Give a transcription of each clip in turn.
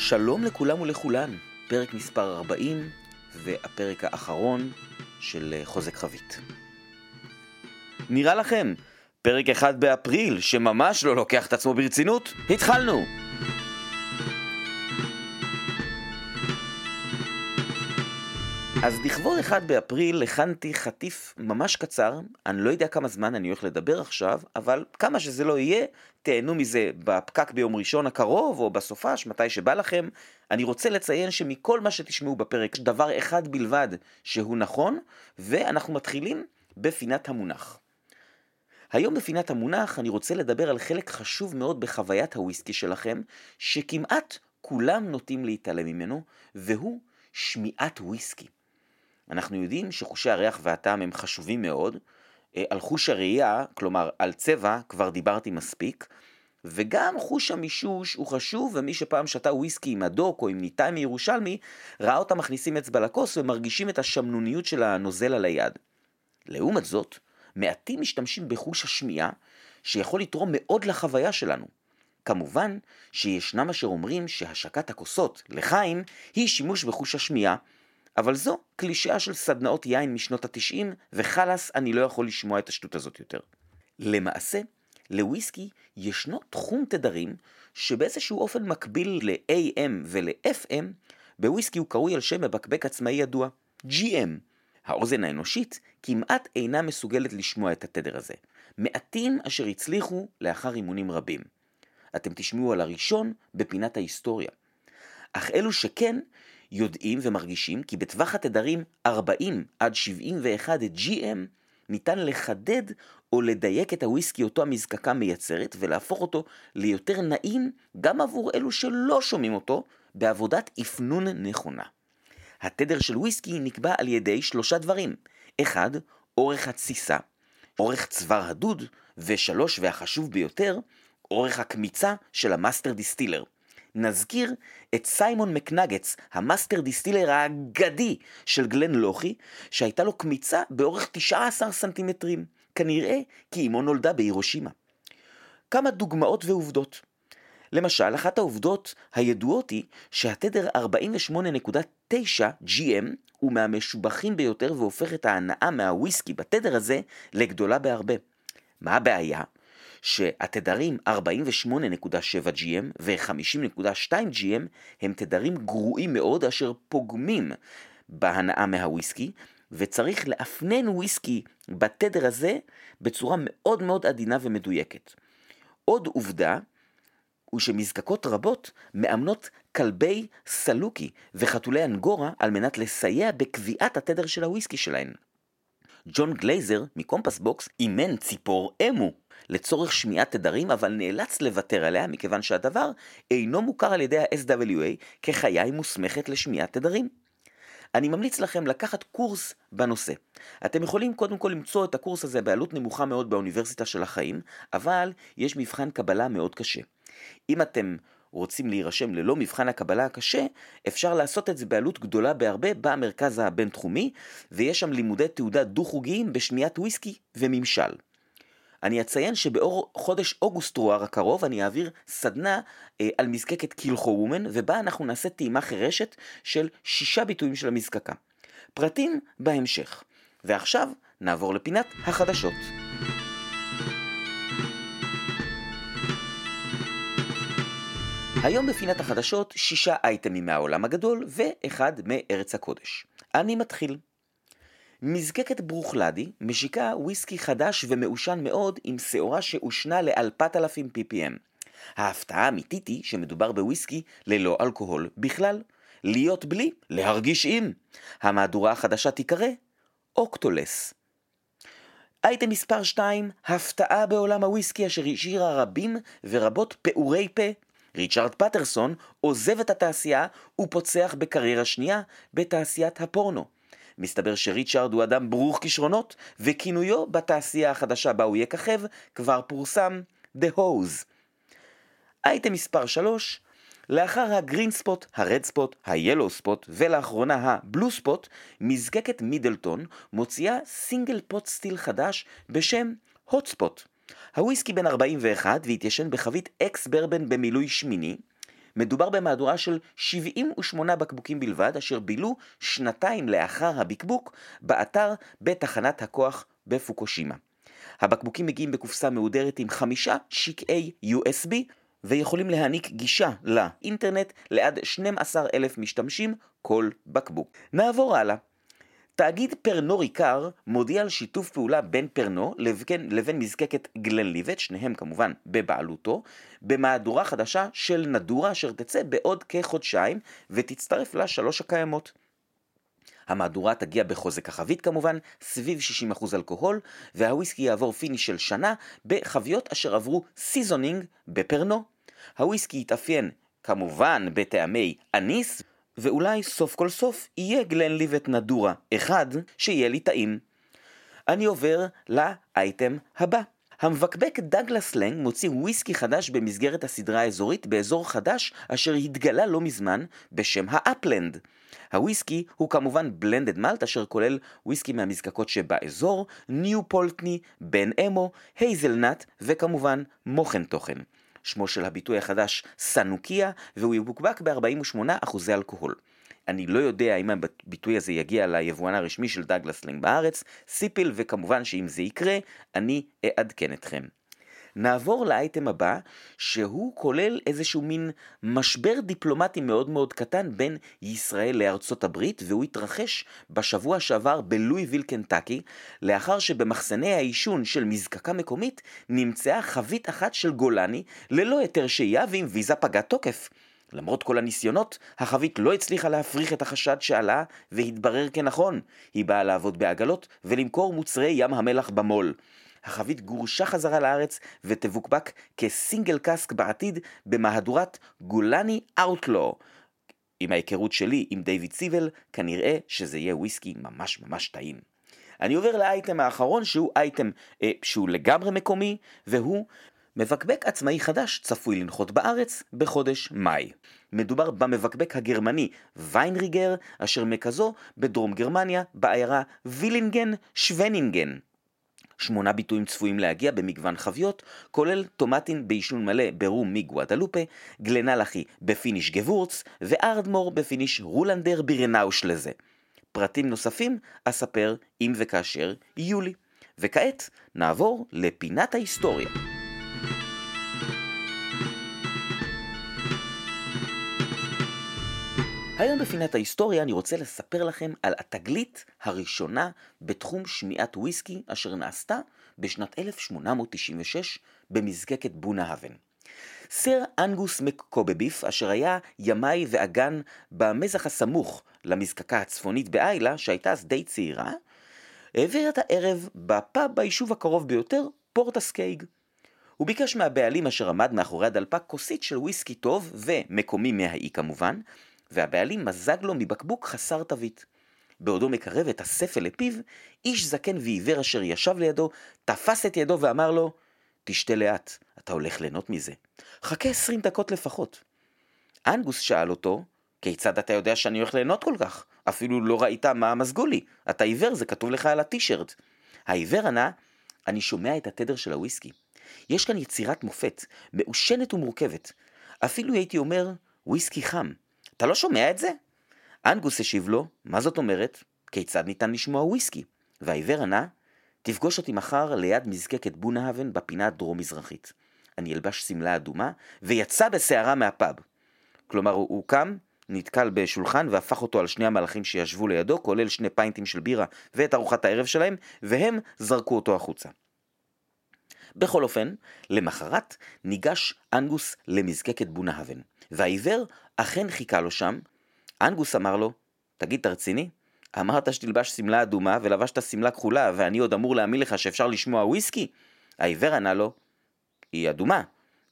שלום לכולם ולכולן, פרק מספר 40 והפרק האחרון של אה, חוזק חבית. נראה לכם, פרק 1 באפריל שממש לא לוקח את עצמו ברצינות? התחלנו! אז לכבוד 1 באפריל הכנתי חטיף ממש קצר, אני לא יודע כמה זמן אני הולך לדבר עכשיו, אבל כמה שזה לא יהיה, תהנו מזה בפקק ביום ראשון הקרוב, או בסופש, מתי שבא לכם. אני רוצה לציין שמכל מה שתשמעו בפרק, דבר אחד בלבד שהוא נכון, ואנחנו מתחילים בפינת המונח. היום בפינת המונח אני רוצה לדבר על חלק חשוב מאוד בחוויית הוויסקי שלכם, שכמעט כולם נוטים להתעלם ממנו, והוא שמיעת וויסקי. אנחנו יודעים שחושי הריח והטעם הם חשובים מאוד. אה, על חוש הראייה, כלומר על צבע, כבר דיברתי מספיק. וגם חוש המישוש הוא חשוב, ומי שפעם שתה וויסקי עם הדוק או עם ניתאי מירושלמי, ראה אותם מכניסים אצבע לכוס ומרגישים את השמנוניות של הנוזל על היד. לעומת זאת, מעטים משתמשים בחוש השמיעה, שיכול לתרום מאוד לחוויה שלנו. כמובן שישנם אשר אומרים שהשקת הכוסות לחיים היא שימוש בחוש השמיעה, אבל זו קלישאה של סדנאות יין משנות התשעים, וחלאס, אני לא יכול לשמוע את השטות הזאת יותר. למעשה, לוויסקי ישנו תחום תדרים שבאיזשהו אופן מקביל ל-AM ול-FM, בוויסקי הוא קרוי על שם מבקבק עצמאי ידוע, GM. האוזן האנושית כמעט אינה מסוגלת לשמוע את התדר הזה. מעטים אשר הצליחו לאחר אימונים רבים. אתם תשמעו על הראשון בפינת ההיסטוריה. אך אלו שכן, יודעים ומרגישים כי בטווח התדרים 40 עד 71 GM ניתן לחדד או לדייק את הוויסקי אותו המזקקה מייצרת ולהפוך אותו ליותר נעים גם עבור אלו שלא שומעים אותו בעבודת אפנון נכונה. התדר של וויסקי נקבע על ידי שלושה דברים. אחד, אורך התסיסה, אורך צוואר הדוד, ושלוש, והחשוב ביותר, אורך הקמיצה של ה master distiller. נזכיר את סיימון מקנגץ, ה master distiller האגדי של גלן לוכי, שהייתה לו קמיצה באורך 19 סנטימטרים, כנראה כי אמו נולדה בהירושימה. כמה דוגמאות ועובדות. למשל, אחת העובדות הידועות היא שהתדר 48.9 FM הוא מהמשובחים ביותר והופך את ההנאה מהוויסקי בתדר הזה לגדולה בהרבה. מה הבעיה? שהתדרים 48.7 GM ו-50.2 GM הם תדרים גרועים מאוד אשר פוגמים בהנאה מהוויסקי, וצריך לאפנן וויסקי בתדר הזה בצורה מאוד מאוד עדינה ומדויקת. עוד עובדה הוא שמזקקות רבות מאמנות כלבי סלוקי וחתולי אנגורה על מנת לסייע בקביעת התדר של הוויסקי שלהן. ג'ון גלייזר מקומפס בוקס אימן ציפור אמו לצורך שמיעת תדרים, אבל נאלץ לוותר עליה מכיוון שהדבר אינו מוכר על ידי ה-SWA כחיה מוסמכת לשמיעת תדרים. אני ממליץ לכם לקחת קורס בנושא. אתם יכולים קודם כל למצוא את הקורס הזה בעלות נמוכה מאוד באוניברסיטה של החיים, אבל יש מבחן קבלה מאוד קשה. אם אתם רוצים להירשם ללא מבחן הקבלה הקשה, אפשר לעשות את זה בעלות גדולה בהרבה במרכז הבינתחומי, ויש שם לימודי תעודה דו-חוגיים בשמיעת וויסקי וממשל. אני אציין שבאור חודש אוגוסט-רואר הקרוב אני אעביר סדנה אה, על מזקקת קילחו וומן, ובה אנחנו נעשה טעימה חירשת של שישה ביטויים של המזקקה. פרטים בהמשך. ועכשיו נעבור לפינת החדשות. היום בפינת החדשות שישה אייטמים מהעולם הגדול ואחד מארץ הקודש. אני מתחיל. מזקקת ברוכלדי משיקה וויסקי חדש ומעושן מאוד עם שעורה שהושנה ל-4,000 ppm. ההפתעה האמיתית היא שמדובר בוויסקי ללא אלכוהול בכלל. להיות בלי, להרגיש עם. המהדורה החדשה תיקרא אוקטולס. אייטם מספר 2, הפתעה בעולם הוויסקי אשר השאירה רבים ורבות פעורי פה. ריצ'רד פטרסון עוזב את התעשייה ופוצח בקריירה שנייה בתעשיית הפורנו. מסתבר שריצ'ארד הוא אדם ברוך כישרונות, וכינויו בתעשייה החדשה בה הוא יככב כבר פורסם The Hose. אייטם מספר 3 לאחר הגרין ספוט, הרד ספוט, היילו ספוט ולאחרונה הבלו ספוט, מזקקת מידלטון מוציאה סינגל פוט סטיל חדש בשם הוט ספוט. הוויסקי בן 41 והתיישן בחבית אקס ברבן במילוי שמיני, מדובר במהדורה של 78 בקבוקים בלבד, אשר בילו שנתיים לאחר הבקבוק באתר בתחנת הכוח בפוקושימה. הבקבוקים מגיעים בקופסה מהודרת עם חמישה שקעי USB ויכולים להעניק גישה לאינטרנט לעד 12,000 משתמשים כל בקבוק. נעבור הלאה. תאגיד פרנו ריקר מודיע על שיתוף פעולה בין פרנו לבין, לבין מזקקת גלנליבט, שניהם כמובן בבעלותו, במהדורה חדשה של נדורה אשר תצא בעוד כחודשיים ותצטרף לשלוש הקיימות. המהדורה תגיע בחוזק החבית כמובן, סביב 60% אלכוהול, והוויסקי יעבור finish של שנה בחביות אשר עברו seasoning בפרנו. הוויסקי יתאפיין כמובן בטעמי אניס, ואולי סוף כל סוף יהיה גלן ליבט נדורה אחד שיהיה לי טעים. אני עובר לאייטם הבא. המבקבק דאגלס לינג מוציא וויסקי חדש במסגרת הסדרה האזורית באזור חדש אשר התגלה לא מזמן בשם האפלנד. הוויסקי הוא כמובן blended malt אשר כולל וויסקי מהמזקקות שבאזור, ניו פולטני, בן אמו, הייזלנאט וכמובן מוכן תוכן. שמו של הביטוי החדש סנוקיה והוא יבוקבק ב-48% אלכוהול. אני לא יודע אם הביטוי הזה יגיע ליבואן הרשמי של דאגלס לינג בארץ, סיפיל, וכמובן שאם זה יקרה, אני אעדכן אתכם. נעבור לאייטם הבא, שהוא כולל איזשהו מין משבר דיפלומטי מאוד מאוד קטן בין ישראל לארצות הברית, והוא התרחש בשבוע שעבר בלואיוויל קנטקי, לאחר שבמחסני העישון של מזקקה מקומית נמצאה חבית אחת של גולני ללא היתר שהייה ועם ויזה פגת תוקף. למרות כל הניסיונות, החבית לא הצליחה להפריך את החשד שעלה, והתברר כנכון. היא באה לעבוד בעגלות ולמכור מוצרי ים המלח במו"ל. החבית גורשה חזרה לארץ ותבוקבק כסינגל קאסק בעתיד במהדורת גולני אאוטלו. עם ההיכרות שלי עם דיוויד סיבל, כנראה שזה יהיה וויסקי ממש ממש טעים. אני עובר לאייטם האחרון שהוא אייטם אה, שהוא לגמרי מקומי, והוא מבקבק עצמאי חדש צפוי לנחות בארץ בחודש מאי. מדובר במבקבק הגרמני ויינריגר, אשר מרכזו בדרום גרמניה, בעיירה וילינגן שוונינגן. שמונה ביטויים צפויים להגיע במגוון חביות, כולל טומטין בעישון מלא ברום מגואדלופה, גלנלחי ב finish Gewürz, וארדמור ב finish Ruländer Beerenauslese. פרטים נוספים אספר אם וכאשר יהיו לי. וכעת נעבור לפינת ההיסטוריה. היום בפינת ההיסטוריה אני רוצה לספר לכם על התגלית הראשונה בתחום שמיעת וויסקי אשר נעשתה בשנת 1896 במזקקת בונהאבן. סר אנגוס מקובביף, אשר היה ימאי ועגן במזח הסמוך למזקקה הצפונית באיילה, שהייתה אז די צעירה, העביר את הערב בפאב ביישוב הקרוב ביותר, פורט הסקייג. הוא ביקש מהבעלים אשר עמד מאחורי הדלפק כוסית של וויסקי טוב ומקומי מהאי כמובן, והבעלים מזג לו מבקבוק חסר תווית. בעודו מקרב את הספל לפיו, איש זקן ועיוור אשר ישב לידו, תפס את ידו ואמר לו, תשתה לאט, אתה הולך ליהנות מזה. חכה עשרים דקות לפחות. אנגוס שאל אותו, כיצד אתה יודע שאני הולך ליהנות כל כך? אפילו לא ראית מה מזגו לי. אתה עיוור, זה כתוב לך על הטישרט. העיוור ענה, אני שומע את התדר של הוויסקי. יש כאן יצירת מופת, מעושנת ומורכבת. אפילו הייתי אומר, וויסקי חם. אתה לא שומע את זה? אנגוס השיב לו, מה זאת אומרת? כיצד ניתן לשמוע וויסקי? והעיוור ענה, תפגוש אותי מחר ליד מזקקת בונהאבן בפינה הדרום-מזרחית. אני אלבש שמלה אדומה, ויצא בסערה מהפאב. כלומר, הוא, הוא קם, נתקל בשולחן והפך אותו על שני המלאכים שישבו לידו, כולל שני פיינטים של בירה ואת ארוחת הערב שלהם, והם זרקו אותו החוצה. בכל אופן, למחרת ניגש אנגוס למזקקת בונהאבן, והעיוור אכן חיכה לו שם. אנגוס אמר לו, תגיד, אתה רציני? אמרת שתלבש שמלה אדומה ולבשת שמלה כחולה, ואני עוד אמור להאמין לך שאפשר לשמוע וויסקי? העיוור ענה לו, היא אדומה.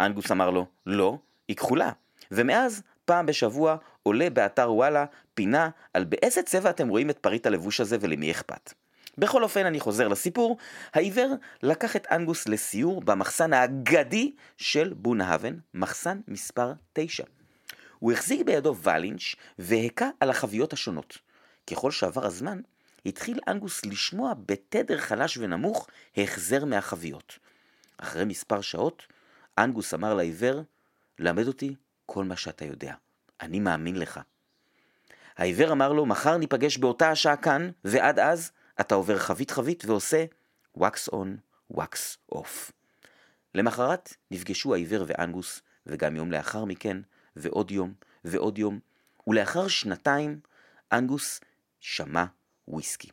אנגוס אמר לו, לא, היא כחולה. ומאז, פעם בשבוע, עולה באתר וואלה פינה על באיזה צבע אתם רואים את פריט הלבוש הזה ולמי אכפת. בכל אופן, אני חוזר לסיפור, העיוור לקח את אנגוס לסיור במחסן האגדי של בונהאבן, מחסן מספר 9. הוא החזיק בידו ולינץ' והכה על החביות השונות. ככל שעבר הזמן, התחיל אנגוס לשמוע בתדר חלש ונמוך החזר מהחביות. אחרי מספר שעות, אנגוס אמר לעיוור, למד אותי כל מה שאתה יודע. אני מאמין לך. העיוור אמר לו, מחר ניפגש באותה השעה כאן, ועד אז אתה עובר חבית חבית ועושה wax on, wax off. למחרת נפגשו העיוור ואנגוס, וגם יום לאחר מכן, ועוד יום, ועוד יום, ולאחר שנתיים, אנגוס שמע וויסקי.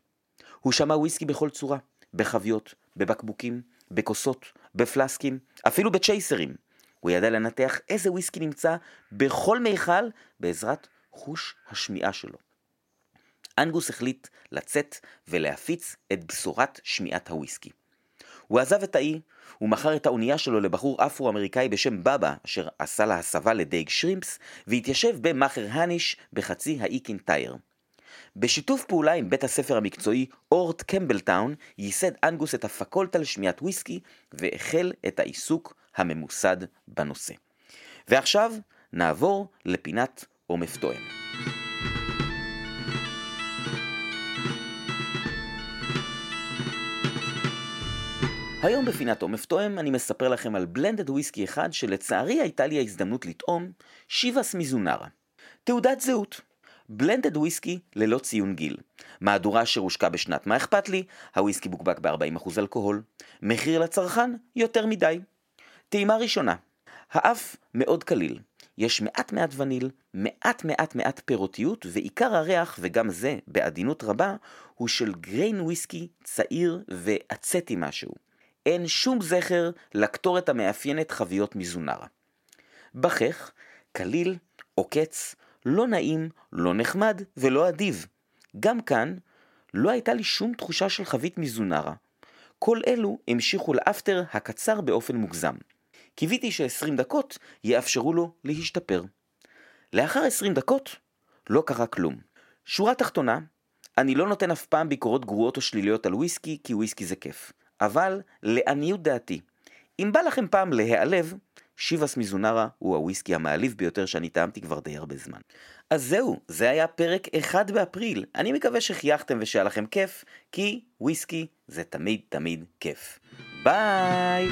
הוא שמע וויסקי בכל צורה, בחביות, בבקבוקים, בכוסות, בפלסקים, אפילו בצ'ייסרים. הוא ידע לנתח איזה וויסקי נמצא בכל מיכל בעזרת חוש השמיעה שלו. אנגוס החליט לצאת ולהפיץ את בשורת שמיעת הוויסקי. הוא עזב את האי, הוא מכר את האונייה שלו לבחור אפרו-אמריקאי בשם בבא, אשר עשה לה הסבה לדייג שרימפס, והתיישב במאכריהניש בחצי האי קינטייר. בשיתוף פעולה עם בית הספר המקצועי אורט קמבלטאון, ייסד אנגוס את הפקולטה לשמיעת וויסקי, והחל את העיסוק הממוסד בנושא. ועכשיו נעבור לפינת עומף תואם. היום בפינת עומף תואם אני מספר לכם על בלנדד וויסקי אחד שלצערי הייתה לי ההזדמנות לטעום, שיבאס מיזונרה. תעודת זהות. בלנדד וויסקי ללא ציון גיל. מהדורה אשר הושקע בשנת מה אכפת לי, הוויסקי בוקבק ב-40% אלכוהול. מחיר לצרכן, יותר מדי. טעימה ראשונה. האף מאוד קליל. יש מעט מעט וניל, מעט מעט מעט פירותיות, ועיקר הריח, וגם זה בעדינות רבה, הוא של גריין וויסקי צעיר ועצטי משהו. אין שום זכר לקטורת המאפיינת חביות מזונרה. בכך, קליל, עוקץ, לא נעים, לא נחמד ולא אדיב. גם כאן, לא הייתה לי שום תחושה של חבית מזונרה. כל אלו המשיכו לאפטר הקצר באופן מוגזם. קיוויתי ש-20 דקות יאפשרו לו להשתפר. לאחר 20 דקות, לא קרה כלום. שורה תחתונה, אני לא נותן אף פעם ביקורות גרועות או שליליות על וויסקי, כי וויסקי זה כיף. אבל לעניות דעתי, אם בא לכם פעם להיעלב, שיבאס מיזונרה הוא הוויסקי המעליב ביותר שאני טעמתי כבר די הרבה זמן. אז זהו, זה היה פרק 1 באפריל. אני מקווה שחייכתם ושהיה לכם כיף, כי וויסקי זה תמיד תמיד כיף. ביי!